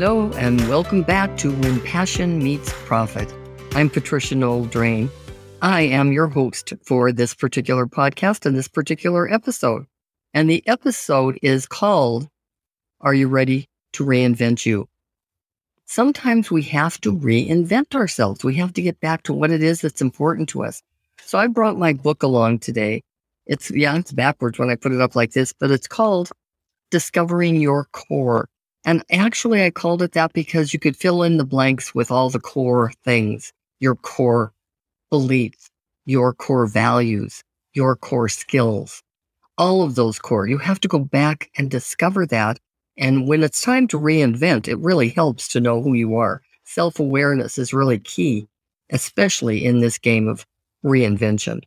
Hello, and welcome back to When Passion Meets Profit. I'm Patricia Noel Drain. I am your host for this particular podcast and this particular episode. And the episode is called Are You Ready to Reinvent You? Sometimes we have to reinvent ourselves. We have to get back to what it is that's important to us. So I brought my book along today. It's, yeah, it's backwards when I put it up like this, but it's called Discovering Your Core. And actually, I called it that because you could fill in the blanks with all the core things your core beliefs, your core values, your core skills, all of those core. You have to go back and discover that. And when it's time to reinvent, it really helps to know who you are. Self awareness is really key, especially in this game of reinvention.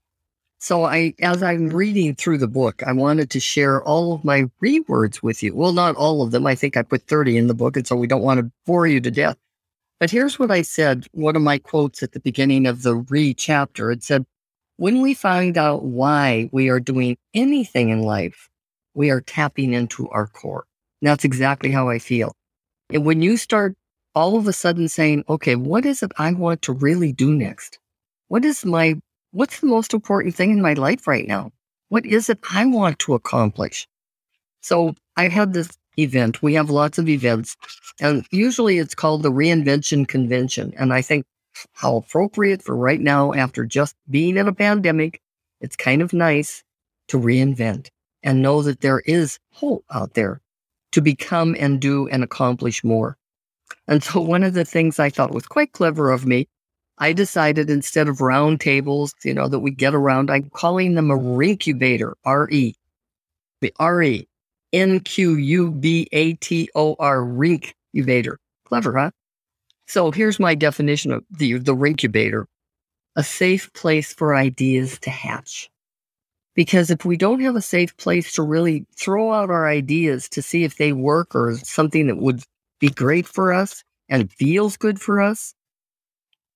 So I, as I'm reading through the book, I wanted to share all of my rewords with you. Well, not all of them. I think I put 30 in the book. And so we don't want to bore you to death. But here's what I said. One of my quotes at the beginning of the re chapter. It said, when we find out why we are doing anything in life, we are tapping into our core. And that's exactly how I feel. And when you start all of a sudden saying, okay, what is it I want to really do next? What is my what's the most important thing in my life right now? What is it I want to accomplish? So I had this event. We have lots of events, and usually it's called the Reinvention Convention. And I think how appropriate for right now, after just being in a pandemic, it's kind of nice to reinvent and know that there is hope out there to become and do and accomplish more. And so one of the things I thought was quite clever of me I decided instead of round tables, you know, that we get around, I'm calling them a rincubator, R-E. The R-E, N-Q-U-B-A-T-O-R, rincubator. Clever, huh? So here's my definition of the, the rincubator. A safe place for ideas to hatch. Because if we don't have a safe place to really throw out our ideas to see if they work or something that would be great for us and feels good for us,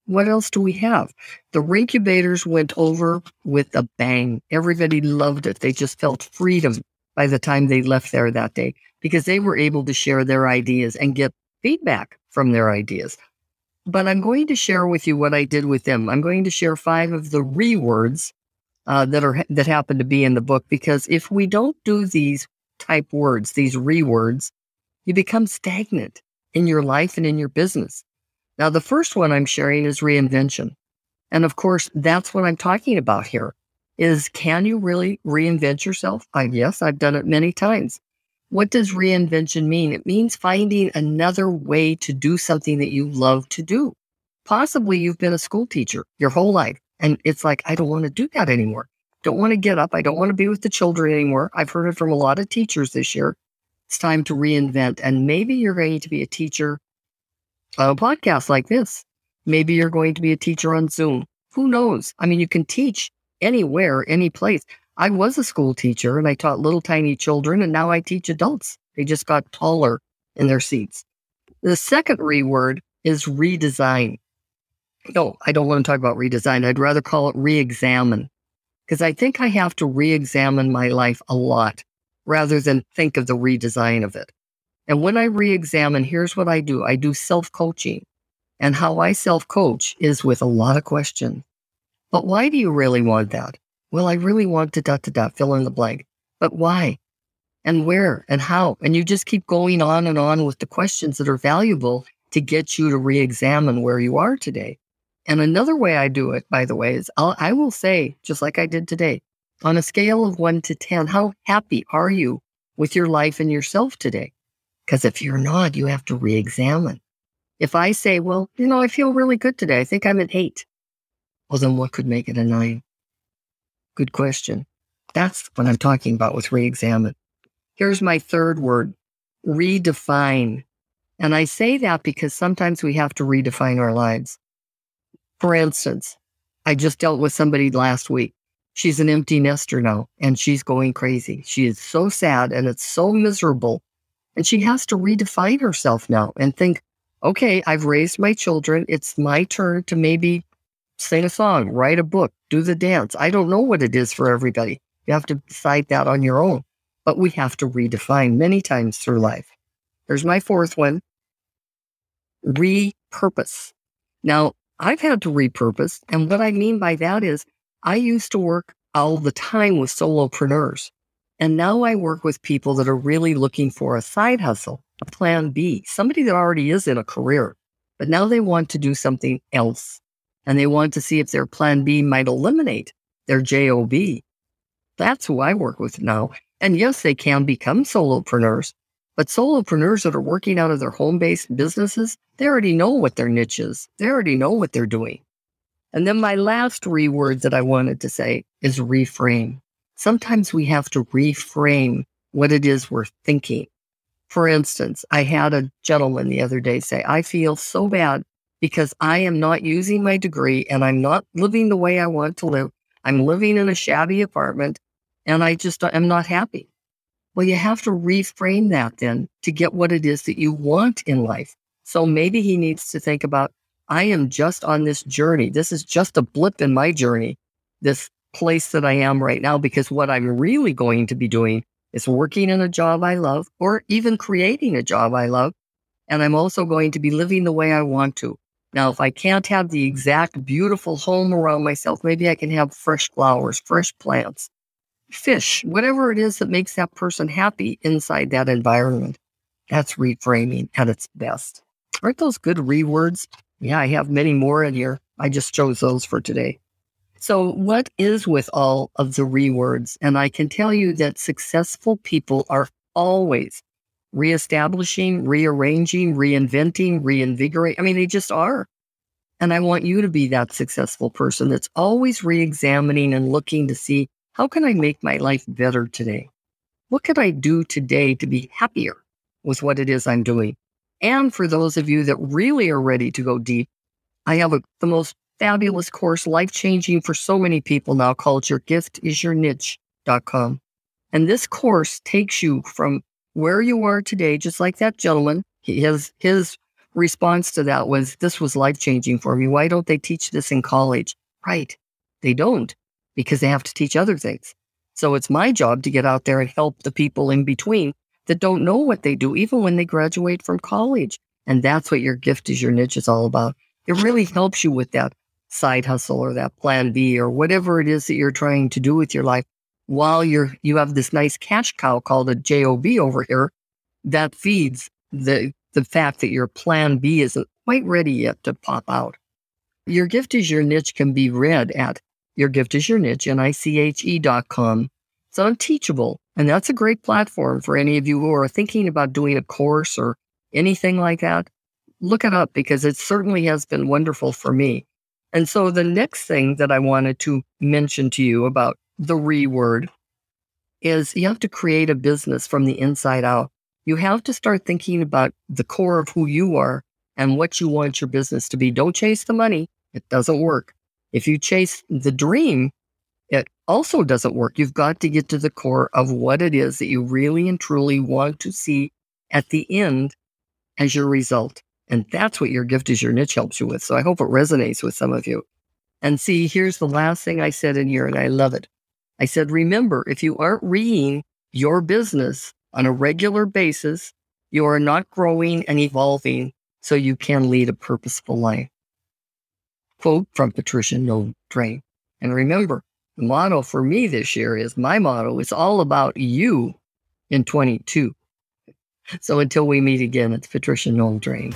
what else do we have? The Rincubators went over with a bang. Everybody loved it. They just felt freedom by the time they left there that day because they were able to share their ideas and get feedback from their ideas. But I'm going to share with you what I did with them. I'm going to share five of the rewords uh, that are that happen to be in the book because if we don't do these type words, these rewords, you become stagnant in your life and in your business. Now, the first one I'm sharing is reinvention. And of course, that's what I'm talking about here is can you really reinvent yourself? I yes, I've done it many times. What does reinvention mean? It means finding another way to do something that you love to do. Possibly you've been a school teacher your whole life and it's like, I don't want to do that anymore. Don't want to get up. I don't want to be with the children anymore. I've heard it from a lot of teachers this year. It's time to reinvent. And maybe you're going to be a teacher a podcast like this. Maybe you're going to be a teacher on Zoom. Who knows? I mean, you can teach anywhere, any place. I was a school teacher and I taught little tiny children, and now I teach adults. They just got taller in their seats. The second reword is redesign. No, I don't want to talk about redesign. I'd rather call it re examine because I think I have to re examine my life a lot rather than think of the redesign of it. And when I re examine, here's what I do I do self coaching. And how I self coach is with a lot of questions. But why do you really want that? Well, I really want to dot to dot, fill in the blank. But why? And where and how? And you just keep going on and on with the questions that are valuable to get you to re examine where you are today. And another way I do it, by the way, is I'll, I will say, just like I did today, on a scale of one to 10, how happy are you with your life and yourself today? Because if you're not, you have to re examine. If I say, well, you know, I feel really good today, I think I'm an eight. Well, then what could make it a nine? Good question. That's what I'm talking about with re examine. Here's my third word redefine. And I say that because sometimes we have to redefine our lives. For instance, I just dealt with somebody last week. She's an empty nester now and she's going crazy. She is so sad and it's so miserable and she has to redefine herself now and think, okay, I've raised my children. It's my turn to maybe sing a song, write a book, do the dance. I don't know what it is for everybody. You have to decide that on your own. But we have to redefine many times through life. There's my fourth one repurpose. Now, I've had to repurpose. And what I mean by that is I used to work all the time with solopreneurs. And now I work with people that are really looking for a side hustle, a plan B, somebody that already is in a career, but now they want to do something else. And they want to see if their plan B might eliminate their JOB. That's who I work with now. And yes, they can become solopreneurs, but solopreneurs that are working out of their home based businesses, they already know what their niche is. They already know what they're doing. And then my last three words that I wanted to say is reframe. Sometimes we have to reframe what it is we're thinking. For instance, I had a gentleman the other day say, I feel so bad because I am not using my degree and I'm not living the way I want to live. I'm living in a shabby apartment and I just am not happy. Well, you have to reframe that then to get what it is that you want in life. So maybe he needs to think about, I am just on this journey. This is just a blip in my journey, this place that I am right now, because what I'm really going to be doing is working in a job I love or even creating a job I love. And I'm also going to be living the way I want to. Now, if I can't have the exact beautiful home around myself, maybe I can have fresh flowers, fresh plants, fish, whatever it is that makes that person happy inside that environment. That's reframing at its best. Aren't those good rewords? Yeah, I have many more in here. I just chose those for today. So, what is with all of the rewords? And I can tell you that successful people are always reestablishing, rearranging, reinventing, reinvigorating. I mean, they just are. And I want you to be that successful person that's always re examining and looking to see how can I make my life better today? What could I do today to be happier with what it is I'm doing? And for those of you that really are ready to go deep, I have a, the most fabulous course, life changing for so many people now called Your Gift is Your Niche.com. And this course takes you from where you are today, just like that gentleman. His, his response to that was, This was life changing for me. Why don't they teach this in college? Right. They don't because they have to teach other things. So it's my job to get out there and help the people in between that don't know what they do, even when they graduate from college. And that's what your gift is your niche is all about. It really helps you with that side hustle or that plan B or whatever it is that you're trying to do with your life while you're you have this nice cash cow called a JOB over here that feeds the the fact that your plan B isn't quite ready yet to pop out. Your gift is your niche can be read at your Gift is Your Niche, N-I-C-H-E dot com. It's on Teachable, and that's a great platform for any of you who are thinking about doing a course or anything like that. Look it up because it certainly has been wonderful for me. And so the next thing that I wanted to mention to you about the reword is you have to create a business from the inside out. You have to start thinking about the core of who you are and what you want your business to be. Don't chase the money. It doesn't work. If you chase the dream, it also doesn't work. You've got to get to the core of what it is that you really and truly want to see at the end as your result. And that's what your gift is your niche helps you with. So I hope it resonates with some of you. And see, here's the last thing I said in here, and I love it. I said, remember, if you aren't reading your business on a regular basis, you are not growing and evolving so you can lead a purposeful life quote from Patricia Noel Drain. And remember, the motto for me this year is my motto is all about you in 22. So until we meet again, it's Patricia Noel Drain.